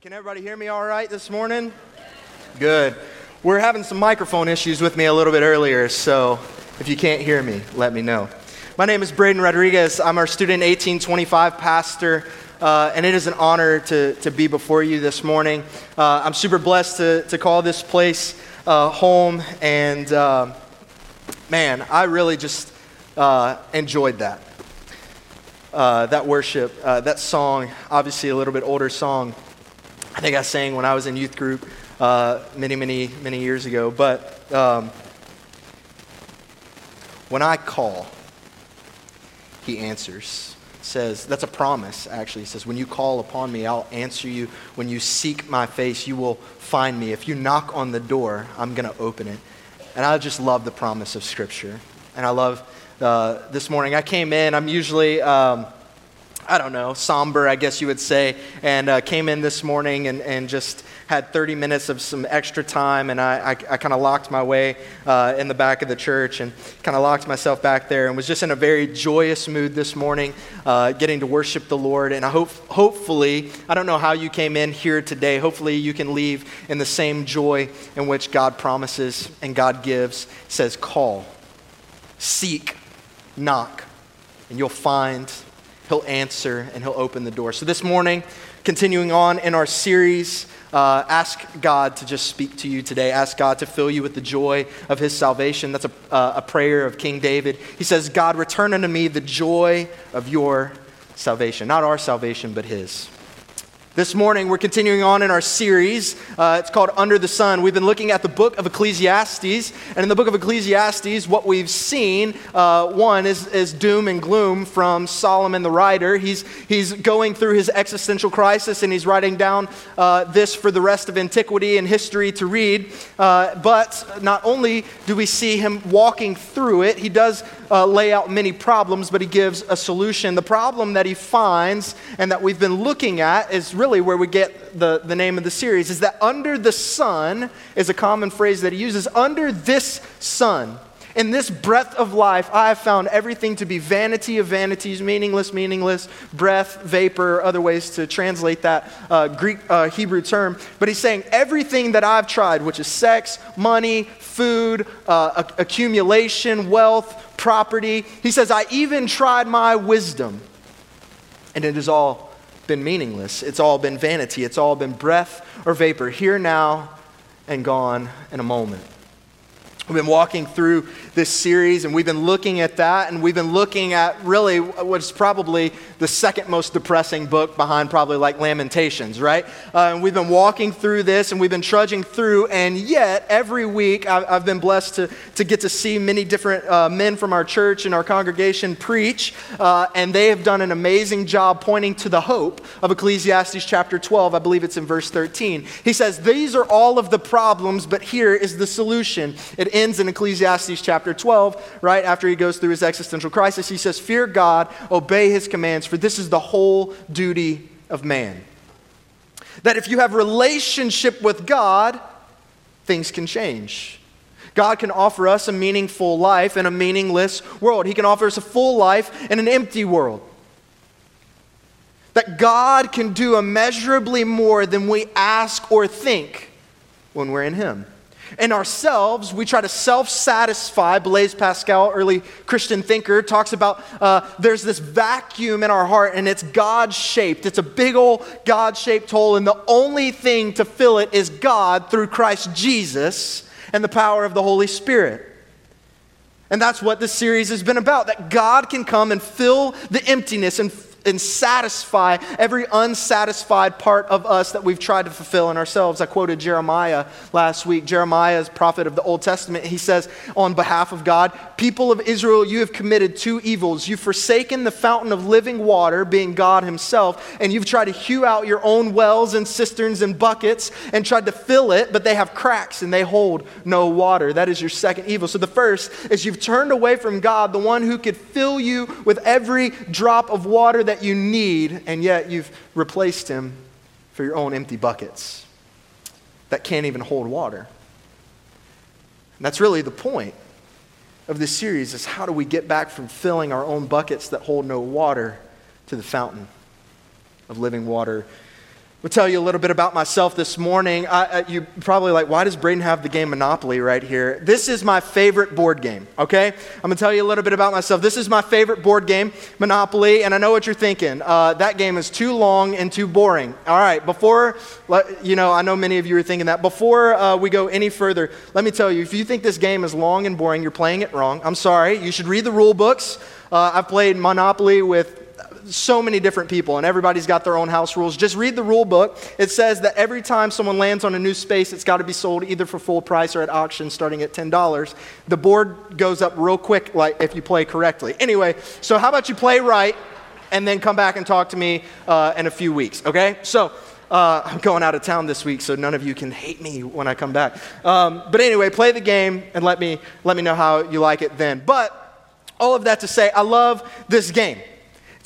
Can everybody hear me all right this morning? Good. We're having some microphone issues with me a little bit earlier, so if you can't hear me, let me know. My name is Braden Rodriguez. I'm our student 1825 pastor, uh, and it is an honor to, to be before you this morning. Uh, I'm super blessed to, to call this place uh, home, and uh, man, I really just uh, enjoyed that. Uh, that worship, that song, obviously a little bit older song. I think I sang when I was in youth group uh, many, many, many years ago. But um, when I call, he answers. says that's a promise. Actually, he says, "When you call upon me, I'll answer you. When you seek my face, you will find me. If you knock on the door, I'm going to open it." And I just love the promise of Scripture. And I love uh, this morning. I came in. I'm usually. Um, I don't know, somber, I guess you would say, and uh, came in this morning and, and just had 30 minutes of some extra time, and I, I, I kind of locked my way uh, in the back of the church and kind of locked myself back there and was just in a very joyous mood this morning, uh, getting to worship the Lord. And I hope, hopefully, I don't know how you came in here today, hopefully you can leave in the same joy in which God promises and God gives. Says, call, seek, knock, and you'll find He'll answer and He'll open the door. So this morning, continuing on in our series, uh, ask God to just speak to you today. Ask God to fill you with the joy of His salvation. That's a, uh, a prayer of King David. He says, God, return unto me the joy of your salvation. Not our salvation, but His. This morning, we're continuing on in our series. Uh, it's called Under the Sun. We've been looking at the book of Ecclesiastes. And in the book of Ecclesiastes, what we've seen, uh, one, is, is doom and gloom from Solomon the writer. He's, he's going through his existential crisis and he's writing down uh, this for the rest of antiquity and history to read. Uh, but not only do we see him walking through it, he does uh, lay out many problems, but he gives a solution. The problem that he finds and that we've been looking at is really where we get the, the name of the series is that under the sun is a common phrase that he uses. Under this sun, in this breath of life, I have found everything to be vanity of vanities, meaningless, meaningless, breath, vapor, other ways to translate that uh, Greek, uh, Hebrew term. But he's saying everything that I've tried, which is sex, money, food, uh, accumulation, wealth, property. He says, I even tried my wisdom, and it is all been meaningless. It's all been vanity. It's all been breath or vapor, here now and gone in a moment. We've been walking through this series and we've been looking at that and we've been looking at really what's probably the second most depressing book behind probably like Lamentations, right? Uh, and we've been walking through this and we've been trudging through, and yet every week I've, I've been blessed to, to get to see many different uh, men from our church and our congregation preach, uh, and they have done an amazing job pointing to the hope of Ecclesiastes chapter 12. I believe it's in verse 13. He says, These are all of the problems, but here is the solution. It ends in Ecclesiastes chapter 12, right after he goes through his existential crisis. He says, Fear God, obey his commands, for this is the whole duty of man. That if you have relationship with God, things can change. God can offer us a meaningful life in a meaningless world. He can offer us a full life in an empty world. That God can do immeasurably more than we ask or think when we're in Him. In ourselves, we try to self satisfy. Blaise Pascal, early Christian thinker, talks about uh, there's this vacuum in our heart and it's God shaped. It's a big old God shaped hole, and the only thing to fill it is God through Christ Jesus and the power of the Holy Spirit. And that's what this series has been about that God can come and fill the emptiness and and satisfy every unsatisfied part of us that we've tried to fulfill in ourselves. I quoted Jeremiah last week. Jeremiah is prophet of the Old Testament. He says, on behalf of God, People of Israel, you have committed two evils. You've forsaken the fountain of living water, being God Himself, and you've tried to hew out your own wells and cisterns and buckets and tried to fill it, but they have cracks and they hold no water. That is your second evil. So the first is you've turned away from God, the one who could fill you with every drop of water that you need, and yet you've replaced him for your own empty buckets that can't even hold water. And that's really the point of this series is how do we get back from filling our own buckets that hold no water to the fountain of living water I'll tell you a little bit about myself this morning. I, you probably like, why does Braden have the game Monopoly right here? This is my favorite board game, okay? I'm gonna tell you a little bit about myself. This is my favorite board game, Monopoly, and I know what you're thinking. Uh, that game is too long and too boring. All right, before, you know, I know many of you are thinking that. Before uh, we go any further, let me tell you if you think this game is long and boring, you're playing it wrong. I'm sorry. You should read the rule books. Uh, I've played Monopoly with so many different people, and everybody's got their own house rules. Just read the rule book. It says that every time someone lands on a new space, it's got to be sold either for full price or at auction starting at $10. The board goes up real quick, like if you play correctly. Anyway, so how about you play right and then come back and talk to me uh, in a few weeks, okay? So, uh, I'm going out of town this week, so none of you can hate me when I come back. Um, but anyway, play the game and let me, let me know how you like it then. But all of that to say, I love this game.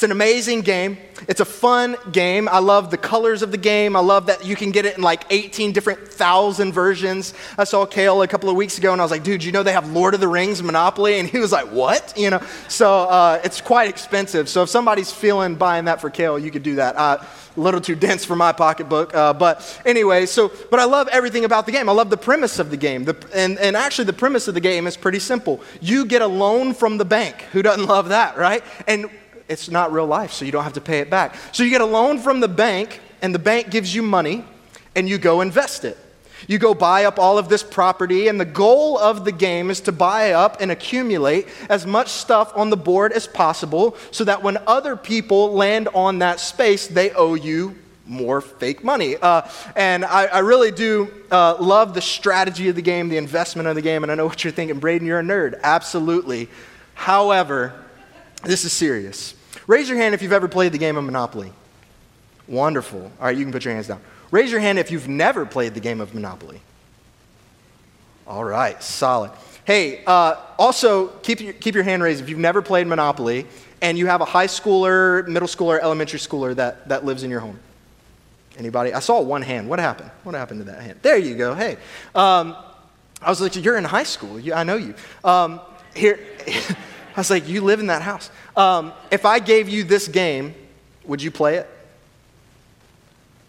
It's an amazing game. It's a fun game. I love the colors of the game. I love that you can get it in like 18 different thousand versions. I saw Kale a couple of weeks ago and I was like, dude, you know they have Lord of the Rings Monopoly? And he was like, what? You know, so uh, it's quite expensive. So if somebody's feeling buying that for Kale, you could do that. Uh, a little too dense for my pocketbook. Uh, but anyway, so, but I love everything about the game. I love the premise of the game. The, and, and actually, the premise of the game is pretty simple. You get a loan from the bank. Who doesn't love that, right? And it's not real life, so you don't have to pay it back. So you get a loan from the bank, and the bank gives you money, and you go invest it. You go buy up all of this property, and the goal of the game is to buy up and accumulate as much stuff on the board as possible so that when other people land on that space, they owe you more fake money. Uh, and I, I, really do uh, love the strategy of the game, the investment of the game, and I know what you're thinking, Braden, you're a nerd. Absolutely. However, this is serious. Raise your hand if you've ever played the game of Monopoly. Wonderful. All right, you can put your hands down. Raise your hand if you've never played the game of Monopoly. All right, solid. Hey, uh, also keep your, keep your hand raised if you've never played Monopoly and you have a high schooler, middle schooler, elementary schooler that, that lives in your home. Anybody? I saw one hand. What happened? What happened to that hand? There you go. Hey. Um, I was like, you're in high school. You, I know you. Um, here. I was like, You live in that house. Um, if I gave you this game, would you play it?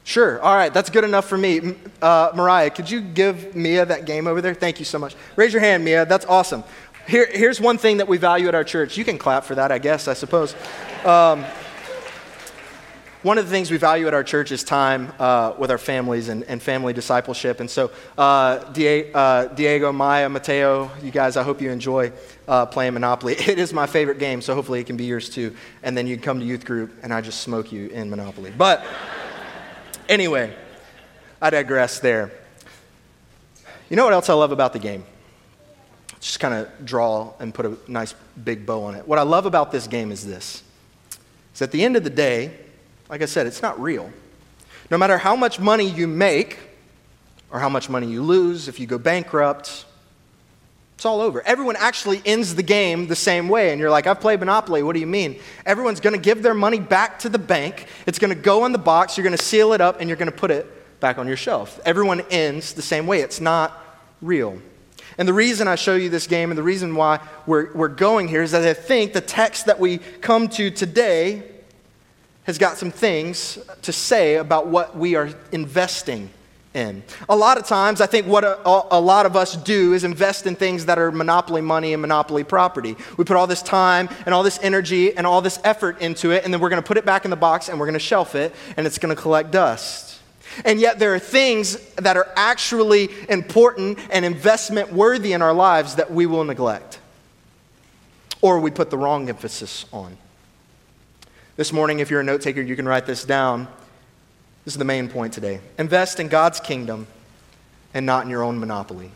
Sure. All right. That's good enough for me. Uh, Mariah, could you give Mia that game over there? Thank you so much. Raise your hand, Mia. That's awesome. Here, here's one thing that we value at our church. You can clap for that, I guess, I suppose. Um, one of the things we value at our church is time uh, with our families and, and, family discipleship. And so, uh, Diego, uh, Diego, Maya, Mateo, you guys, I hope you enjoy uh, playing Monopoly. It is my favorite game, so hopefully it can be yours too. And then you come to youth group and I just smoke you in Monopoly. But anyway, I digress there. You know what else I love about the game? Just kind of draw and put a nice big bow on it. What I love about this game is this. Is at the end of the day, like I said, it's not real. No matter how much money you make or how much money you lose, if you go bankrupt, it's all over. Everyone actually ends the game the same way. And you're like, I've played Monopoly. What do you mean? Everyone's going to give their money back to the bank. It's going to go in the box. You're going to seal it up and you're going to put it back on your shelf. Everyone ends the same way. It's not real. And the reason I show you this game and the reason why we're, we're going here is that I think the text that we come to today has got some things to say about what we are investing in. A lot of times, I think what a, a, lot of us do is invest in things that are monopoly money and monopoly property. We put all this time and all this energy and all this effort into it, and then we're going to put it back in the box and we're going to shelf it, and it's going to collect dust. And yet, there are things that are actually important and investment worthy in our lives that we will neglect, or we put the wrong emphasis on. This morning, if you're a note taker, you can write this down. This is the main point today. Invest in God's kingdom and not in your own monopoly.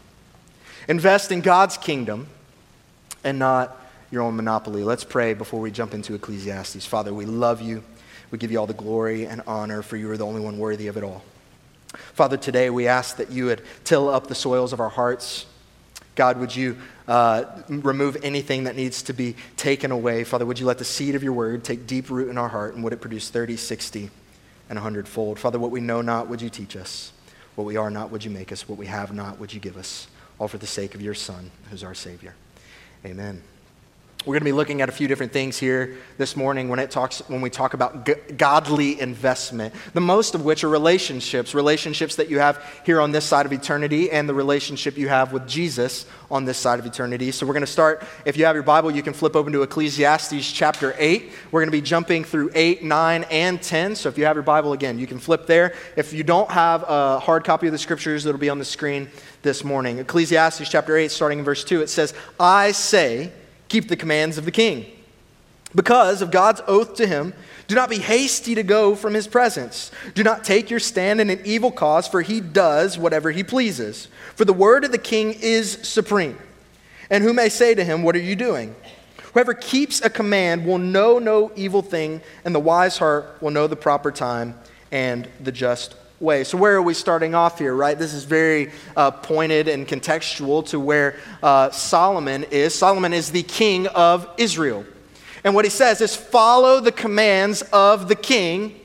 Invest in God's kingdom and not your own monopoly. Let's pray before we jump into Ecclesiastes. Father, we love you. We give you all the glory and honor, for you are the only one worthy of it all. Father, today we ask that you would till up the soils of our hearts. God, would you uh, remove anything that needs to be taken away. Father, would you let the seed of your word take deep root in our heart and would it produce 30, 60, and 100 fold? Father, what we know not, would you teach us? What we are not, would you make us? What we have not, would you give us? All for the sake of your Son, who's our Savior. Amen. We're going to be looking at a few different things here this morning when it talks when we talk about g- godly investment. The most of which are relationships, relationships that you have here on this side of eternity and the relationship you have with Jesus on this side of eternity. So we're going to start if you have your Bible, you can flip open to Ecclesiastes chapter 8. We're going to be jumping through 8, 9, and 10. So if you have your Bible again, you can flip there. If you don't have a hard copy of the scriptures, it'll be on the screen this morning. Ecclesiastes chapter 8 starting in verse 2, it says, "I say, keep the commands of the king. Because of God's oath to him, do not be hasty to go from his presence. Do not take your stand in an evil cause, for he does whatever he pleases. For the word of the king is supreme. And who may say to him, What are you doing? Whoever keeps a command will know no evil thing, and the wise heart will know the proper time and the just way. So, where are we starting off here, right? This is very uh, pointed and contextual to where uh, Solomon is. Solomon is the king of Israel. And what he says is follow the commands of the king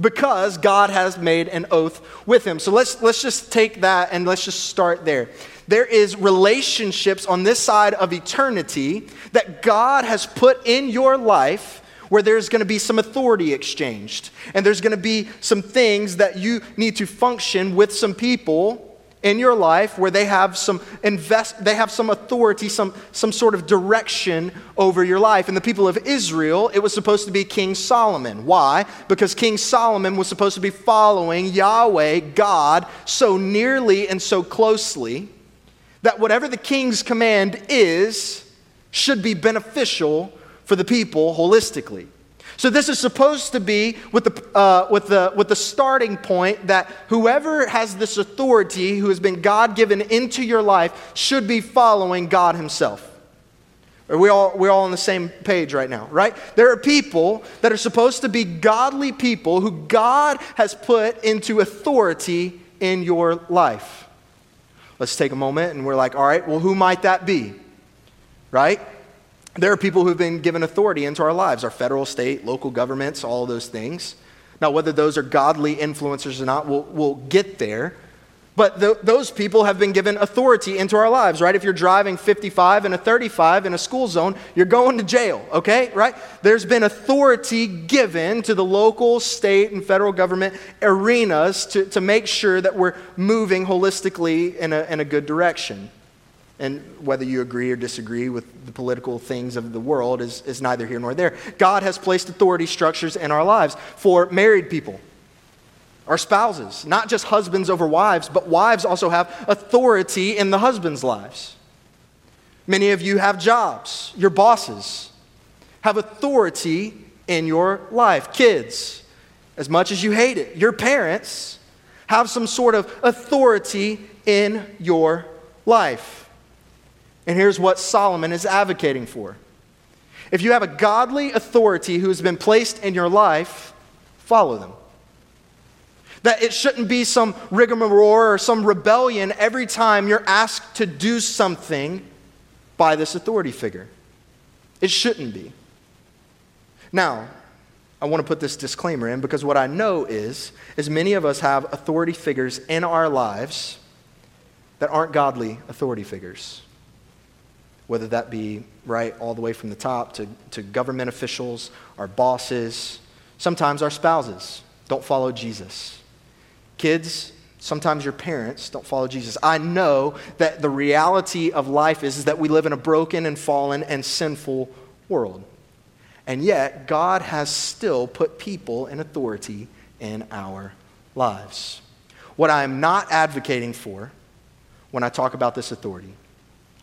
because God has made an oath with him. So let's, let's just take that and let's just start there. There is relationships on this side of eternity that God has put in your life where there's going to be some authority exchanged. And there's going to be some things that you need to function with some people in your life where they have some invest they have some authority some some sort of direction over your life and the people of israel it was supposed to be king solomon why because king solomon was supposed to be following yahweh god so nearly and so closely that whatever the king's command is should be beneficial for the people holistically. So this is supposed to be with the, uh, with, the, with the starting point that whoever has this authority who has been God given into your life should be following God himself. Are we all, we're all on the same page right now, right? There are people that are supposed to be godly people who God has put into authority in your life. Let's take a moment and we're like, all right, well, who might that be? Right? There are people who've been given authority into our lives, our federal, state, local governments, all those things. Now, whether those are godly influencers or not, we'll, we'll get there. But th- those people have been given authority into our lives, right? If you're driving 55 and a 35 in a school zone, you're going to jail, okay? Right? There's been authority given to the local, state, and federal government arenas to, to make sure that we're moving holistically in a, in a good direction. And whether you agree or disagree with the political things of the world is, is neither here nor there. God has placed authority structures in our lives for married people, our spouses, not just husbands over wives, but wives also have authority in the husbands' lives. Many of you have jobs, your bosses have authority in your life. Kids, as much as you hate it, your parents have some sort of authority in your life. And here's what Solomon is advocating for. If you have a godly authority who has been placed in your life, follow them. That it shouldn't be some rigmarole or some rebellion every time you're asked to do something by this authority figure. It shouldn't be. Now, I want to put this disclaimer in because what I know is, is many of us have authority figures in our lives that aren't godly authority figures whether that be right all the way from the top to, to government officials, our bosses, sometimes our spouses don't follow Jesus. Kids, sometimes your parents don't follow Jesus. I know that the reality of life is, is that we live in a broken and fallen and sinful world. And yet, God has still put people in authority in our lives. What I am not advocating for when I talk about this authority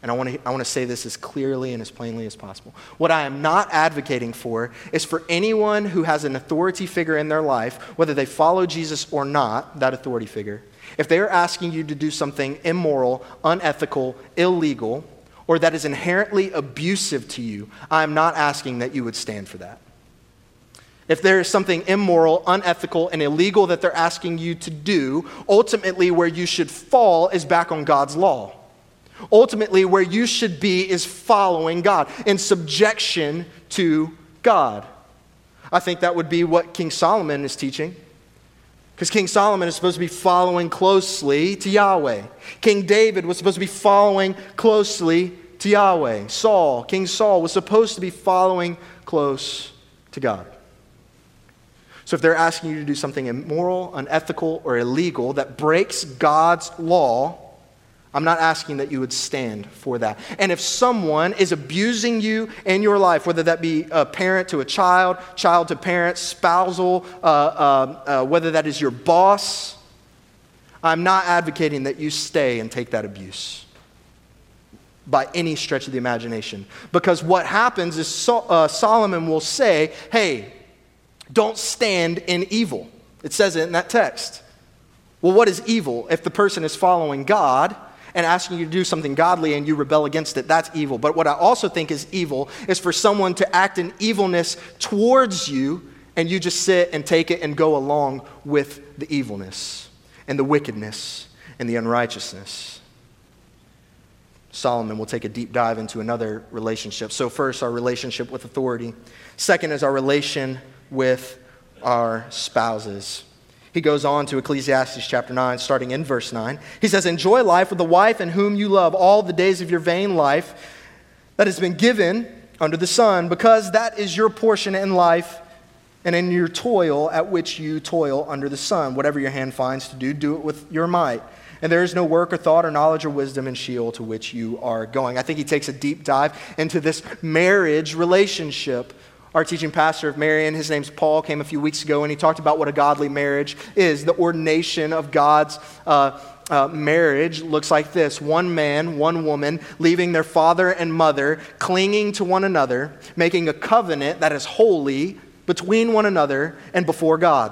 and I want, to, I want to say this as clearly and as plainly as possible. What I am not advocating for is for anyone who has an authority figure in their life, whether they follow Jesus or not, that authority figure, if they are asking you to do something immoral, unethical, illegal, or that is inherently abusive to you, I am not asking that you would stand for that. If there is something immoral, unethical, and illegal that they're asking you to do, ultimately where you should fall is back on God's law. Ultimately, where you should be is following God, in subjection to God. I think that would be what King Solomon is teaching. Because King Solomon is supposed to be following closely to Yahweh. King David was supposed to be following closely to Yahweh. Saul, King Saul, was supposed to be following close to God. So if they're asking you to do something immoral, unethical, or illegal that breaks God's law, I'm not asking that you would stand for that. And if someone is abusing you in your life, whether that be a parent to a child, child to parent, spousal, uh, uh, uh, whether that is your boss, I'm not advocating that you stay and take that abuse by any stretch of the imagination. Because what happens is so, uh, Solomon will say, hey, don't stand in evil. It says it in that text. Well, what is evil? If the person is following God and asking you to do something godly and you rebel against it, that's evil. But what I also think is evil is for someone to act in evilness towards you and you just sit and take it and go along with the evilness and the wickedness and the unrighteousness. Solomon will take a deep dive into another relationship. So, first, our relationship with authority. Second is our relation with our spouses. He goes on to Ecclesiastes chapter 9, starting in verse 9. He says, Enjoy life with the wife in whom you love all the days of your vain life that has been given under the sun, because that is your portion in life and in your toil at which you toil under the sun. Whatever your hand finds to do, do it with your might. And there is no work or thought or knowledge or wisdom in Sheol to which you are going. I think he takes a deep dive into this marriage relationship our teaching pastor of Marion, his name's Paul, came a few weeks ago and he talked about what a godly marriage is. The ordination of God's uh, uh, marriage looks like this one man, one woman, leaving their father and mother, clinging to one another, making a covenant that is holy between one another and before God.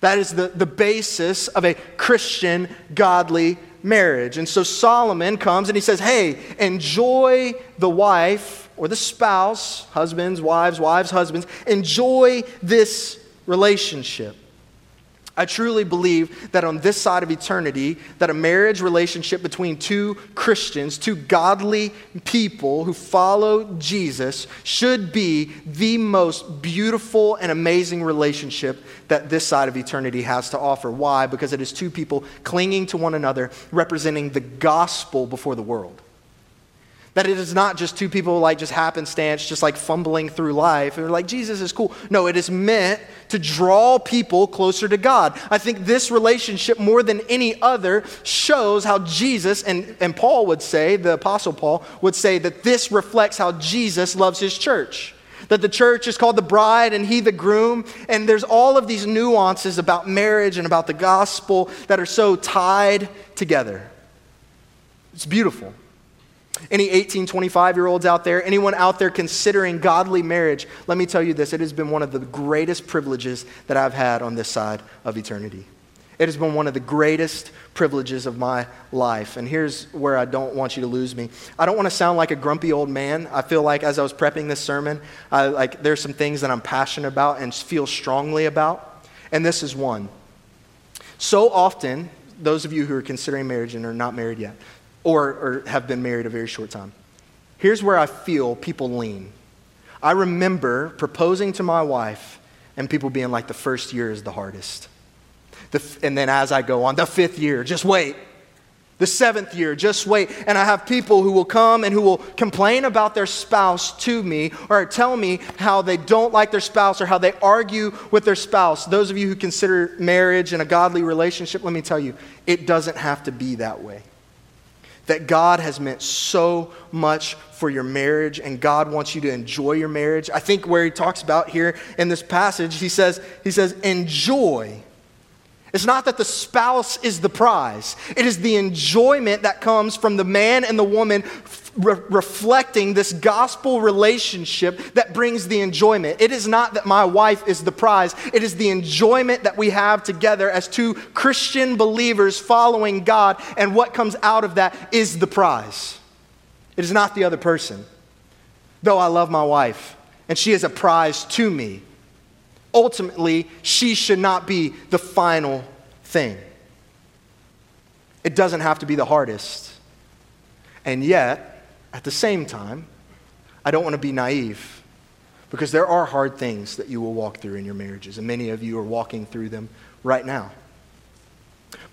That is the, the basis of a Christian, godly marriage. And so Solomon comes and he says, Hey, enjoy the wife or the spouse, husbands, wives, wives, husbands, enjoy this relationship. I truly believe that on this side of eternity, that a marriage relationship between two Christians, two godly people who follow Jesus, should be the most beautiful and amazing relationship that this side of eternity has to offer. Why? Because it is two people clinging to one another, representing the gospel before the world. That it is not just two people like just happenstance, just like fumbling through life. And like, Jesus is cool. No, it is meant to draw people closer to God. I think this relationship, more than any other, shows how Jesus, and, and Paul would say, the Apostle Paul would say, that this reflects how Jesus loves his church that the church is called the bride and he the groom. And there's all of these nuances about marriage and about the gospel that are so tied together. It's beautiful. Any 18, 25 year olds out there, anyone out there considering godly marriage, let me tell you this it has been one of the greatest privileges that I've had on this side of eternity. It has been one of the greatest privileges of my life. And here's where I don't want you to lose me. I don't want to sound like a grumpy old man. I feel like as I was prepping this sermon, I, like there's some things that I'm passionate about and feel strongly about. And this is one. So often, those of you who are considering marriage and are not married yet, or, or have been married a very short time. Here's where I feel people lean. I remember proposing to my wife and people being like, the first year is the hardest. The, and then as I go on, the fifth year, just wait. The seventh year, just wait. And I have people who will come and who will complain about their spouse to me or tell me how they don't like their spouse or how they argue with their spouse. Those of you who consider marriage and a godly relationship, let me tell you, it doesn't have to be that way that God has meant so much for your marriage and God wants you to enjoy your marriage. I think where he talks about here in this passage, he says, he says, enjoy. It's not that the spouse is the prize. It is the enjoyment that comes from the man and the woman re- reflecting this gospel relationship that brings the enjoyment. It is not that my wife is the prize, it is the enjoyment that we have together as two Christian believers following God, and what comes out of that is the prize. It is not the other person. Though I love my wife, and she is a prize to me, ultimately, she should not be the final thing. It doesn't have to be the hardest. And yet, at the same time, I don't want to be naive because there are hard things that you will walk through in your marriages, and many of you are walking through them right now.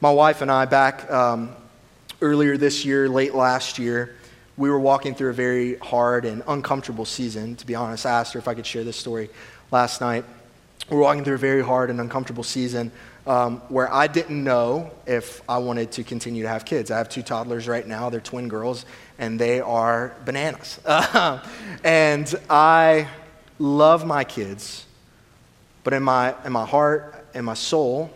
My wife and I, back um, earlier this year, late last year, we were walking through a very hard and uncomfortable season. To be honest, I asked her if I could share this story last night. We were walking through a very hard and uncomfortable season um, where I didn't know if I wanted to continue to have kids. I have two toddlers right now, they're twin girls, and they are bananas. and I love my kids, but in my, in my heart and my soul,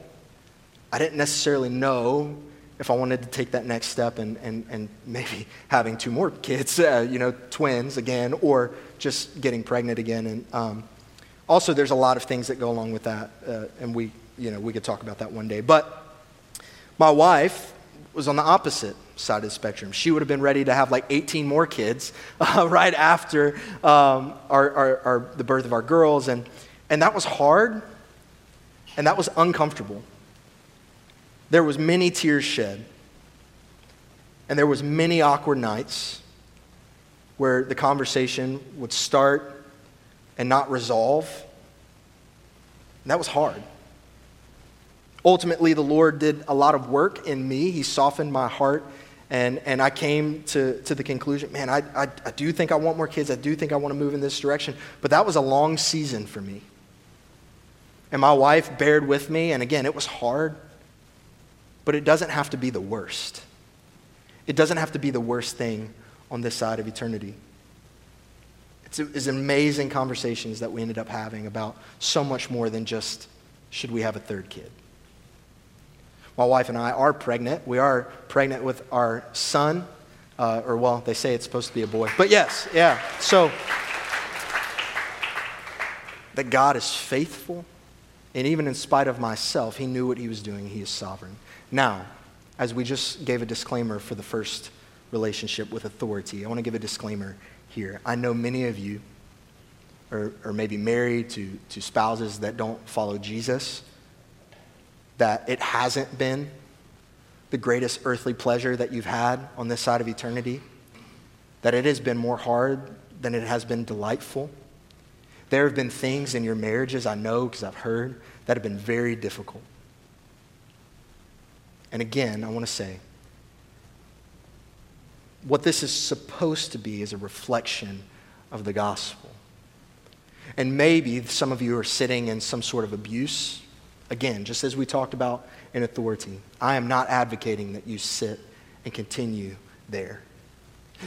I didn't necessarily know if I wanted to take that next step and, and, and maybe having two more kids, uh, you know, twins again, or just getting pregnant again. And um, also, there's a lot of things that go along with that, uh, and we, you know, we could talk about that one day. But my wife was on the opposite side of the spectrum. She would have been ready to have like 18 more kids uh, right after um, our, our, our, the birth of our girls. And, and that was hard, and that was uncomfortable there was many tears shed and there was many awkward nights where the conversation would start and not resolve and that was hard ultimately the lord did a lot of work in me he softened my heart and, and I came to, to the conclusion, man, I, I, I do think I want more kids. I do think I want to move in this direction. But that was a long season for me. And my wife bared with me. And again, it was hard. But it doesn't have to be the worst. It doesn't have to be the worst thing on this side of eternity. It's, it's amazing conversations that we ended up having about so much more than just should we have a third kid. My wife and I are pregnant. We are pregnant with our son, uh, or well, they say it's supposed to be a boy. But yes, yeah. So, that God is faithful, and even in spite of myself, He knew what He was doing. He is sovereign. Now, as we just gave a disclaimer for the first relationship with authority, I want to give a disclaimer here. I know many of you are, are maybe married to, to spouses that don't follow Jesus, that it hasn't been the greatest earthly pleasure that you've had on this side of eternity, that it has been more hard than it has been delightful. There have been things in your marriages, I know because I've heard, that have been very difficult. And again, I want to say what this is supposed to be is a reflection of the gospel. And maybe some of you are sitting in some sort of abuse. Again, just as we talked about in authority, I am not advocating that you sit and continue there.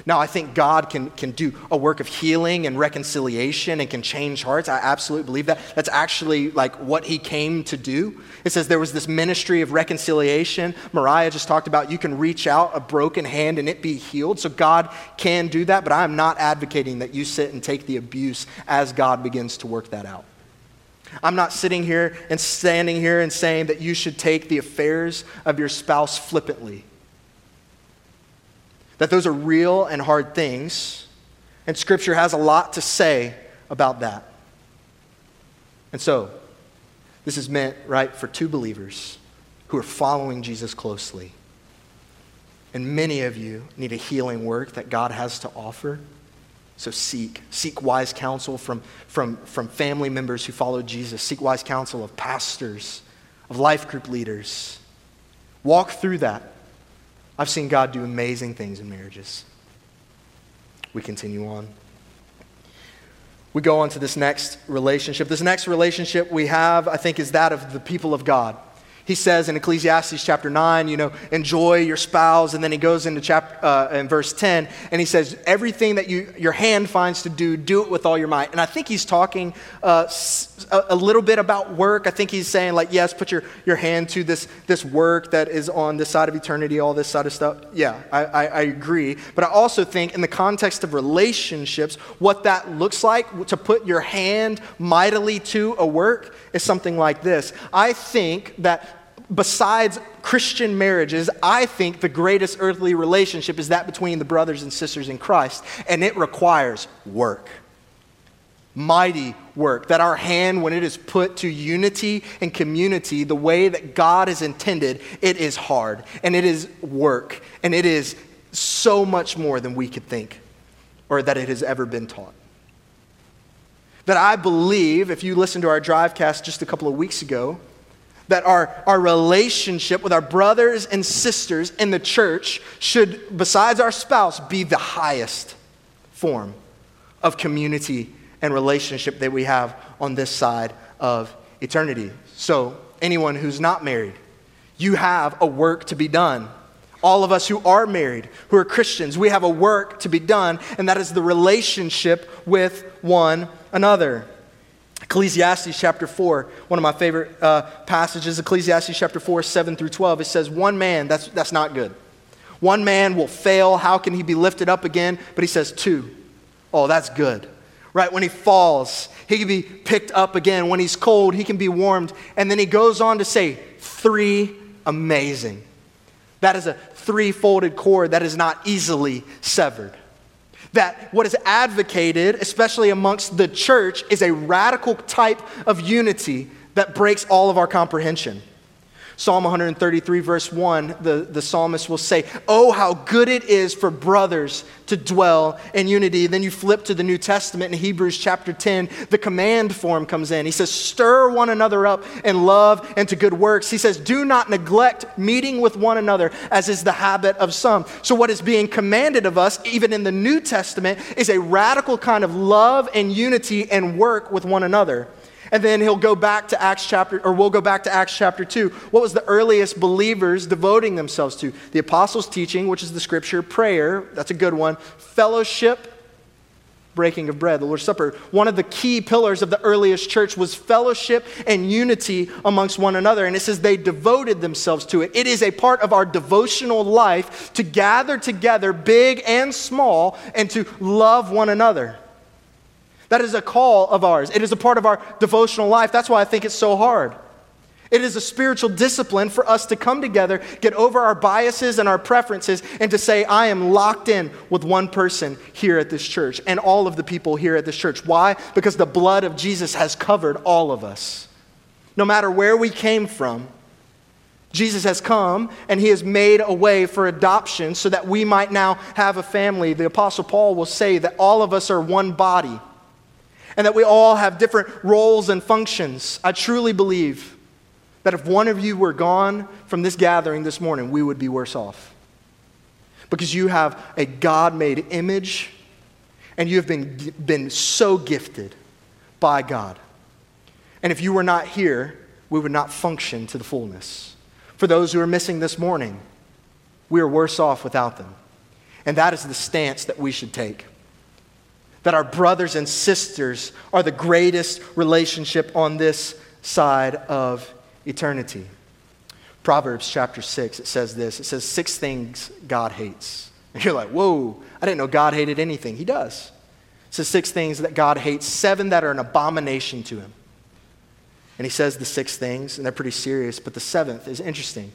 Now, I think God can, can do a work of healing and reconciliation and can change hearts. I absolutely believe that. That's actually like what he came to do. It says there was this ministry of reconciliation. Mariah just talked about you can reach out a broken hand and it be healed. So God can do that, but I am not advocating that you sit and take the abuse as God begins to work that out. I'm not sitting here and standing here and saying that you should take the affairs of your spouse flippantly that those are real and hard things, and Scripture has a lot to say about that. And so, this is meant, right, for two believers who are following Jesus closely. And many of you need a healing work that God has to offer. So seek. Seek wise counsel from, from, from family members who follow Jesus. Seek wise counsel of pastors, of life group leaders. Walk through that. I've seen God do amazing things in marriages. We continue on. We go on to this next relationship. This next relationship we have, I think, is that of the people of God. He says in Ecclesiastes chapter 9, you know, enjoy your spouse. And then he goes into chapter, uh, in verse 10, and he says, everything that you, your hand finds to do, do it with all your might. And I think he's talking uh, a, little bit about work. I think he's saying, like, yes, put your, your hand to this, this work that is on this side of eternity, all this side of stuff. Yeah, I, I, I agree. But I also think, in the context of relationships, what that looks like to put your hand mightily to a work is something like this. I think that besides Christian marriages, I think the greatest earthly relationship is that between the brothers and sisters in Christ, and it requires work. Mighty work. That our hand, when it is put to unity and community the way that God has intended, it is hard and it is work and it is so much more than we could think or that it has ever been taught. That I believe, if you listened to our drivecast just a couple of weeks ago, that our, our relationship with our brothers and sisters in the church should, besides our spouse, be the highest form of community and relationship that we have on this side of eternity. So, anyone who's not married, you have a work to be done. All of us who are married, who are Christians, we have a work to be done, and that is the relationship with one another. Ecclesiastes chapter 4, one of my favorite uh, passages, Ecclesiastes chapter 4, 7 through 12, it says, One man, that's, that's not good. One man will fail. How can he be lifted up again? But he says, Two. Oh, that's good. Right? When he falls, he can be picked up again. When he's cold, he can be warmed. And then he goes on to say, Three, amazing. That is a three folded cord that is not easily severed that what is advocated, especially amongst the church, is a radical type of unity that breaks all of our comprehension. Psalm 133, verse 1, the, the psalmist will say, Oh, how good it is for brothers to dwell in unity. Then you flip to the New Testament in Hebrews chapter 10, the command form comes in. He says, Stir one another up in love and to good works. He says, Do not neglect meeting with one another, as is the habit of some. So, what is being commanded of us, even in the New Testament, is a radical kind of love and unity and work with one another. And then he'll go back to Acts chapter, or we'll go back to Acts chapter 2. What was the earliest believers devoting themselves to? The apostles' teaching, which is the scripture, prayer, that's a good one, fellowship, breaking of bread, the Lord's Supper. One of the key pillars of the earliest church was fellowship and unity amongst one another. And it says they devoted themselves to it. It is a part of our devotional life to gather together, big and small, and to love one another. That is a call of ours. It is a part of our devotional life. That's why I think it's so hard. It is a spiritual discipline for us to come together, get over our biases and our preferences, and to say, I am locked in with one person here at this church and all of the people here at this church. Why? Because the blood of Jesus has covered all of us. No matter where we came from, Jesus has come and he has made a way for adoption so that we might now have a family. The Apostle Paul will say that all of us are one body and that we all have different roles and functions. I truly believe that if one of you were gone from this gathering this morning, we would be worse off. Because you have a God made image and you have been, been so gifted by God. And if you were not here, we would not function to the fullness. For those who are missing this morning, we are worse off without them. And that is the stance that we should take that our brothers and sisters are the greatest relationship on this side of eternity. Proverbs chapter 6, it says this it says, Six things God hates. And you're like, Whoa, I didn't know God hated anything. He does. It says, Six things that God hates, seven that are an abomination to him. And he says the six things, and they're pretty serious, but the seventh is interesting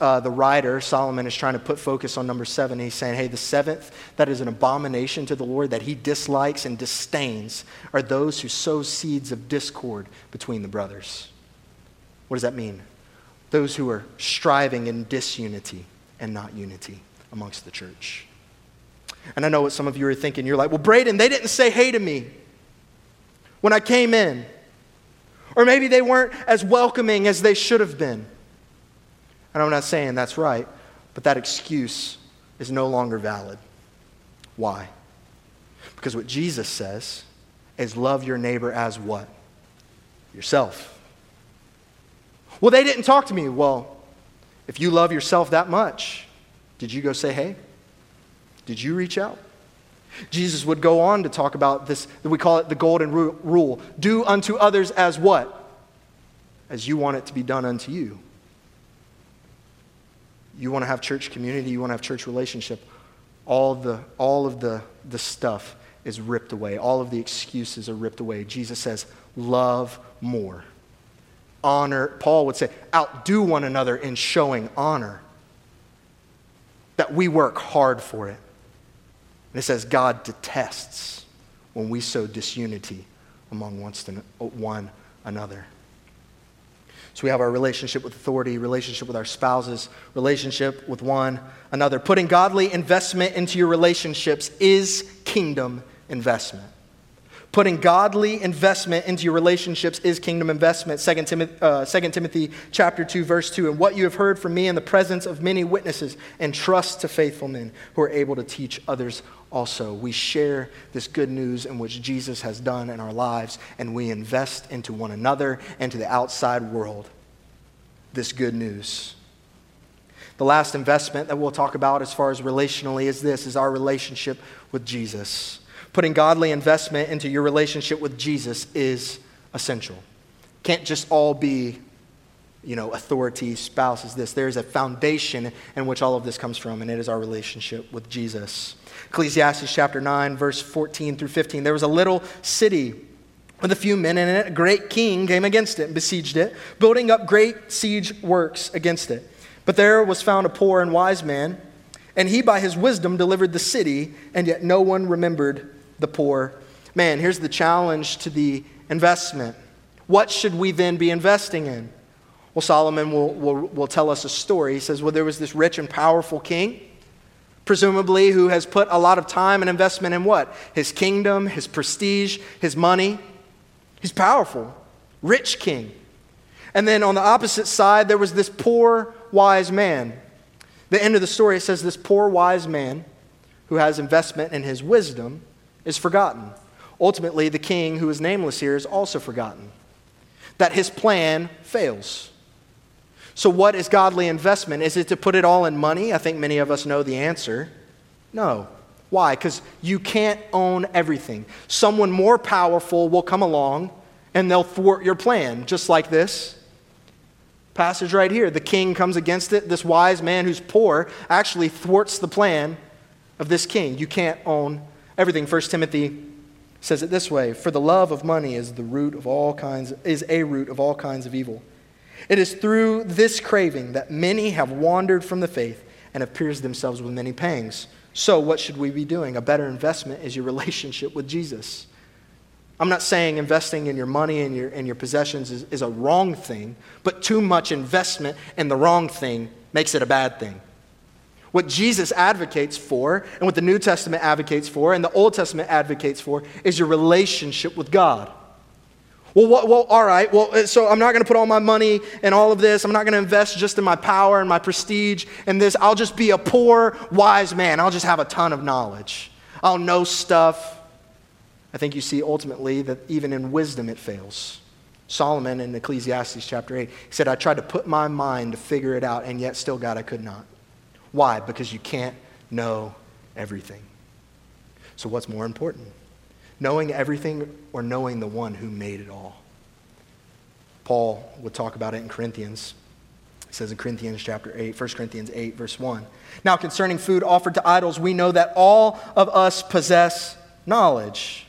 uh, the writer, Solomon, is trying to put focus on number seven. He's saying, hey, the seventh that is an abomination to the Lord, that he dislikes and disdains, are those who sow seeds of discord between the brothers. What does that mean? Those who are striving in disunity and not unity amongst the church. And I know what some of you are thinking. You're like, well, Braden, they didn't say hey to me when I came in. Or maybe they weren't as welcoming as they should have been. And I'm not saying that's right, but that excuse is no longer valid. Why? Because what Jesus says is love your neighbor as what? Yourself. Well, they didn't talk to me. Well, if you love yourself that much, did you go say hey? Did you reach out? Jesus would go on to talk about this, we call it the golden rule. Do unto others as what? As you want it to be done unto you. You want to have church community, you want to have church relationship. All, the, all of the, the stuff is ripped away, all of the excuses are ripped away. Jesus says, Love more. Honor, Paul would say, outdo one another in showing honor. That we work hard for it. And it says, God detests when we sow disunity among one another. So we have our relationship with authority, relationship with our spouses, relationship with one another. Putting godly investment into your relationships is kingdom investment. Putting godly investment into your relationships is kingdom investment. 2 Timothy, uh, 2 Timothy chapter 2, verse 2. And what you have heard from me in the presence of many witnesses, and trust to faithful men who are able to teach others also. We share this good news in which Jesus has done in our lives, and we invest into one another and to the outside world this good news. The last investment that we'll talk about as far as relationally is this is our relationship with Jesus. Putting godly investment into your relationship with Jesus is essential. Can't just all be, you know, authority, spouses, this. There's a foundation in which all of this comes from, and it is our relationship with Jesus. Ecclesiastes chapter 9, verse 14 through 15. There was a little city with a few men in it. A great king came against it and besieged it, building up great siege works against it. But there was found a poor and wise man, and he by his wisdom delivered the city, and yet no one remembered the poor man. Here's the challenge to the investment. What should we then be investing in? Well, Solomon will, will, will tell us a story. He says, Well, there was this rich and powerful king, presumably, who has put a lot of time and investment in what? His kingdom, his prestige, his money. He's powerful, rich king. And then on the opposite side, there was this poor, wise man. The end of the story, says, This poor, wise man who has investment in his wisdom is forgotten. Ultimately, the king, who is nameless here, is also forgotten. That his plan fails. So, what is godly investment? Is it to put it all in money? I think many of us know the answer. No. Why? Because you can't own everything. Someone more powerful will come along and they'll thwart your plan, just like this passage right here. The king comes against it. This wise man who's poor actually thwarts the plan of this king. You can't own everything. 1 Timothy says it this way For the love of money is the root of all kinds, is a root of all kinds of evil. It is through this craving that many have wandered from the faith and have pierced themselves with many pangs. So, what should we be doing? A better investment is your relationship with Jesus. I'm not saying investing in your money and your, and your possessions is, is a wrong thing, but too much investment in the wrong thing makes it a bad thing. What Jesus advocates for, and what the New Testament advocates for, and the Old Testament advocates for, is your relationship with God. Well, what, well, all right. Well, uh, so I'm not going to put all my money in all of this. I'm not going to invest just in my power and my prestige and this. I'll just be a poor, wise man. I'll just have a ton of knowledge. I'll know stuff. I think you see ultimately that even in wisdom it fails. Solomon in Ecclesiastes chapter 8, he said, I tried to put my mind to figure it out, and yet still, God, I could not. Why? Because you can't know everything. So, what's more important? Knowing everything or knowing the one who made it all? Paul would talk about it in Corinthians. He says in Corinthians chapter 8, 1 Corinthians 8, verse 1. Now, concerning food offered to idols, we know that all of us possess knowledge.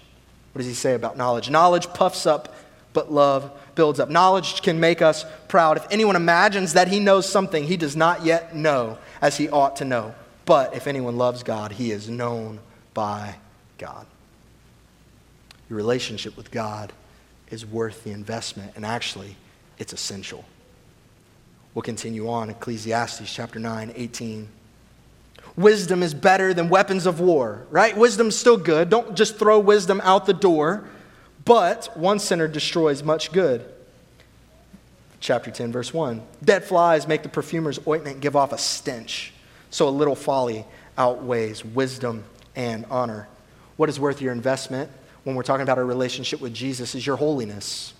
What does he say about knowledge? Knowledge puffs up, but love builds up. Knowledge can make us proud. If anyone imagines that he knows something he does not yet know, as he ought to know. But if anyone loves God, he is known by God. Your relationship with God is worth the investment, and actually, it's essential. We'll continue on, Ecclesiastes chapter 9, 18. Wisdom is better than weapons of war, right? Wisdom's still good. Don't just throw wisdom out the door. But one sinner destroys much good chapter 10, verse 1. Dead flies make the perfumer's ointment give off a stench, so a little folly outweighs wisdom and honor. What is worth your investment when we're talking about our relationship with Jesus is your holiness.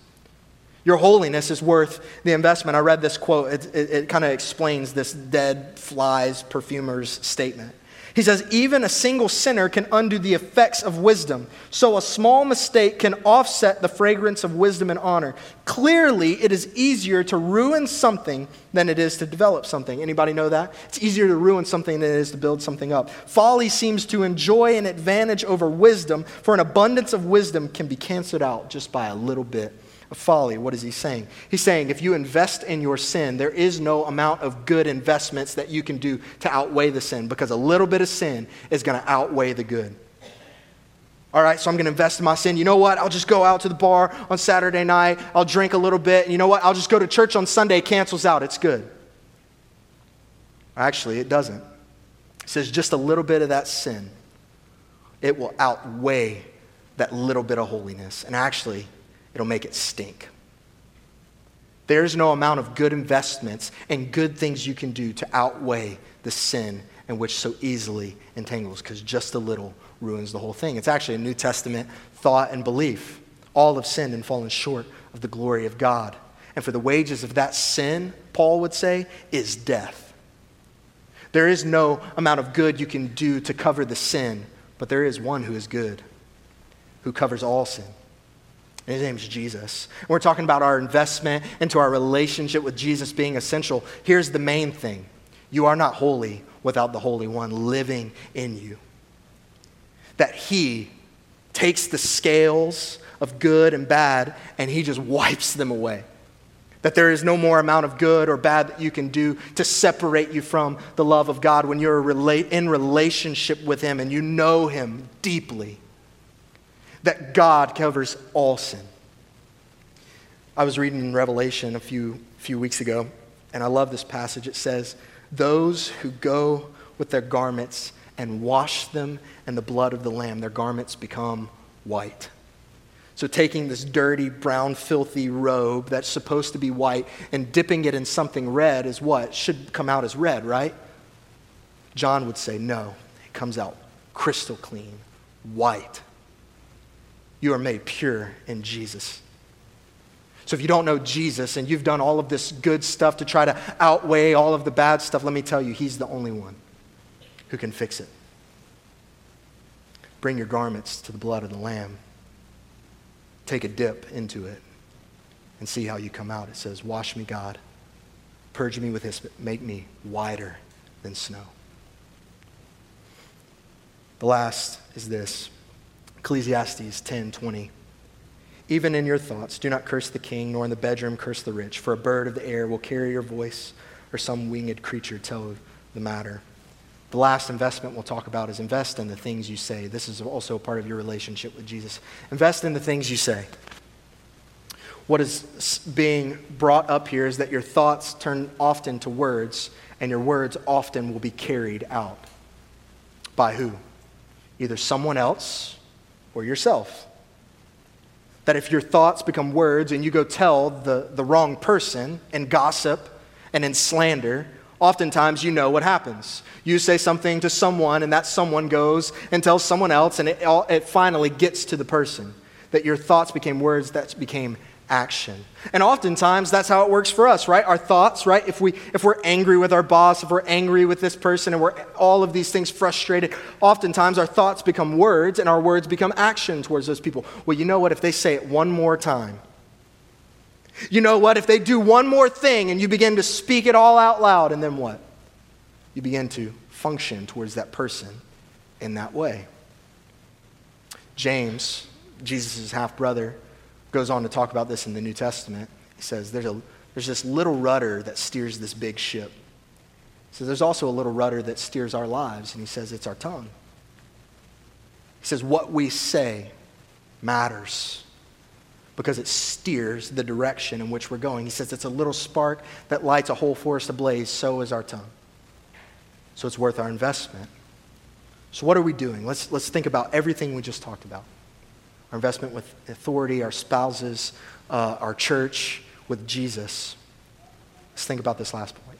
Your holiness is worth the investment. I read this quote, it, it, it kind of explains this dead flies perfumer's statement. He says, even a single sinner can undo the effects of wisdom. So a small mistake can offset the fragrance of wisdom and honor. Clearly, it is easier to ruin something than it is to develop something. Anybody know that? It's easier to ruin something than it is to build something up. Folly seems to enjoy an advantage over wisdom, for an abundance of wisdom can be canceled out just by a little bit folly. What is he saying? He's saying if you invest in your sin, there is no amount of good investments that you can do to outweigh the sin because a little bit of sin is going to outweigh the good. All right, so I'm going to invest in my sin. You know what? I'll just go out to the bar on Saturday night. I'll drink a little bit. And you know what? I'll just go to church on Sunday. Cancels out. It's good. Actually, it doesn't. It says just a little bit of that sin, it will outweigh that little bit of holiness, and actually, it'll make it stink. There's no amount of good investments and good things you can do to outweigh the sin in which so easily entangles, because just a little ruins the whole thing. It's actually a New Testament thought and belief. All have sinned and fallen short of the glory of God. And for the wages of that sin, Paul would say, is death. There is no amount of good you can do to cover the sin, but there is one who is good, who covers all sin. His name is Jesus. We're talking about our investment into our relationship with Jesus being essential. Here's the main thing you are not holy without the Holy One living in you. That he takes the scales of good and bad and he just wipes them away. That there is no more amount of good or bad that you can do to separate you from the love of God when you're in relationship with him and you know him deeply. That God covers all sin. I was reading in Revelation a few, few weeks ago, and I love this passage. It says, Those who go with their garments and wash them in the blood of the Lamb, their garments become white. So, taking this dirty, brown, filthy robe that's supposed to be white and dipping it in something red is what? Should come out as red, right? John would say, no, it comes out crystal clean, white. You are made pure in Jesus. So, if you don't know Jesus and you've done all of this good stuff to try to outweigh all of the bad stuff, let me tell you, He's the only one who can fix it. Bring your garments to the blood of the Lamb take a dip into it and see how you come out. It says, Wash me, God. Purge me with hyssop. Make me whiter than snow. The last is this Ecclesiastes 10 20. Even in your thoughts, do not curse the king, nor in the bedroom curse the rich, for a bird of the air will carry your voice, or some winged creature tell the matter. The last investment we'll talk about is invest in the things you say. This is also part of your relationship with Jesus. Invest in the things you say. What is being brought up here is that your thoughts turn often to words, and your words often will be carried out. By who? Either someone else or yourself. That if your thoughts become words and you go tell the, the wrong person in gossip and in slander, oftentimes you know what happens. You say something to someone, and that someone goes and tells someone else, and it, all, it finally gets to the person. That your thoughts became words that became action. And oftentimes that's how it works for us, right? Our thoughts, right? If we if we're angry with our boss, if we're angry with this person and we're all of these things frustrated, oftentimes our thoughts become words and our words become action towards those people. Well, you know what if they say it one more time? You know what? If they do one more thing and you begin to speak it all out loud, and then what? You begin to function towards that person in that way. James, Jesus' half brother, goes on to talk about this in the New Testament. He says there's, a, there's this little rudder that steers this big ship. So there's also a little rudder that steers our lives, and he says it's our tongue. He says what we say matters because it steers the direction in which we're going. He says it's a little spark that lights a whole forest ablaze, so is our tongue. So it's worth our investment. So, what are we doing? Let's, let's think about everything we just talked about our investment with authority, our spouses, uh, our church, with Jesus. Let's think about this last point.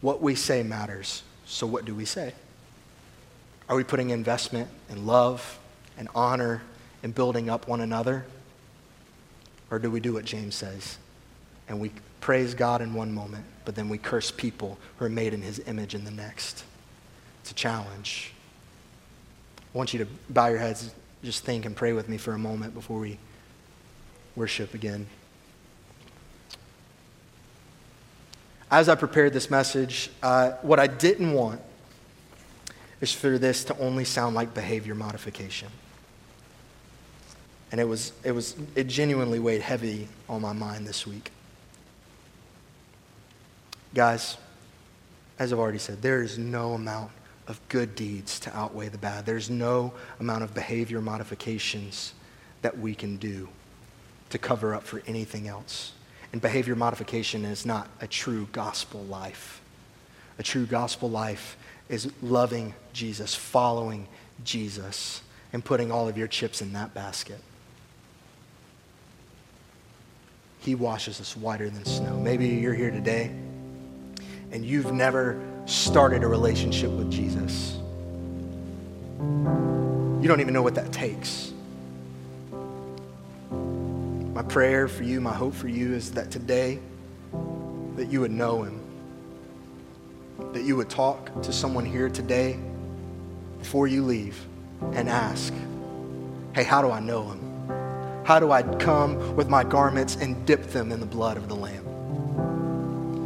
What we say matters. So, what do we say? Are we putting investment in love and honor and building up one another? Or do we do what James says? And we praise God in one moment, but then we curse people who are made in his image in the next. It's a challenge. I want you to bow your heads, just think and pray with me for a moment before we worship again. As I prepared this message, uh, what I didn't want is for this to only sound like behavior modification. And it was, it was, it genuinely weighed heavy on my mind this week. Guys, as I've already said, there is no amount of good deeds to outweigh the bad. There's no amount of behavior modifications that we can do to cover up for anything else. And behavior modification is not a true gospel life. A true gospel life is loving Jesus, following Jesus, and putting all of your chips in that basket. He washes us whiter than snow. Maybe you're here today and you've never started a relationship with Jesus. You don't even know what that takes. My prayer for you, my hope for you is that today that you would know him. That you would talk to someone here today before you leave and ask, "Hey, how do I know him? How do I come with my garments and dip them in the blood of the lamb?"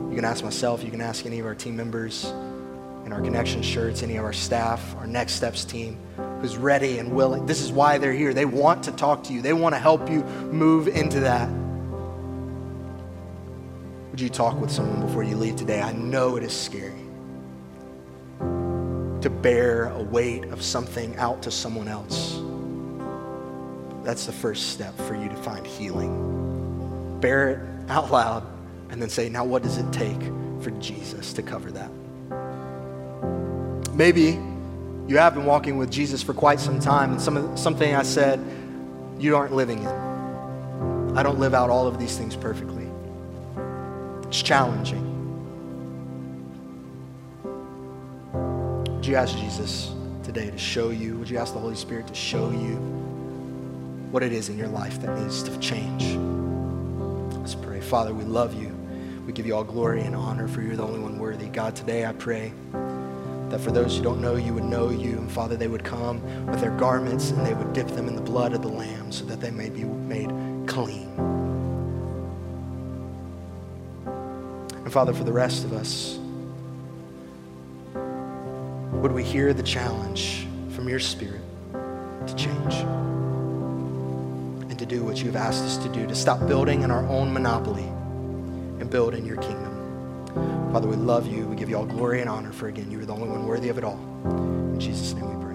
You can ask myself, you can ask any of our team members in our connection shirts, any of our staff, our next steps team who's ready and willing. This is why they're here. They want to talk to you, they want to help you move into that. Would you talk with someone before you leave today? I know it is scary to bear a weight of something out to someone else. That's the first step for you to find healing. Bear it out loud and then say, now what does it take for Jesus to cover that? Maybe you have been walking with Jesus for quite some time, and some, something I said you aren't living in. I don't live out all of these things perfectly. It's challenging. Would you ask Jesus today to show you? Would you ask the Holy Spirit to show you what it is in your life that needs to change? Let's pray. Father, we love you. We give you all glory and honor for you're the only one worthy. God, today I pray that for those who don't know you would know you. And Father, they would come with their garments and they would dip them in the blood of the Lamb so that they may be made clean. And Father, for the rest of us, would we hear the challenge from your Spirit to change and to do what you have asked us to do, to stop building in our own monopoly build in your kingdom? Father, we love you. We give you all glory and honor for, again, you are the only one worthy of it all. In Jesus' name we pray.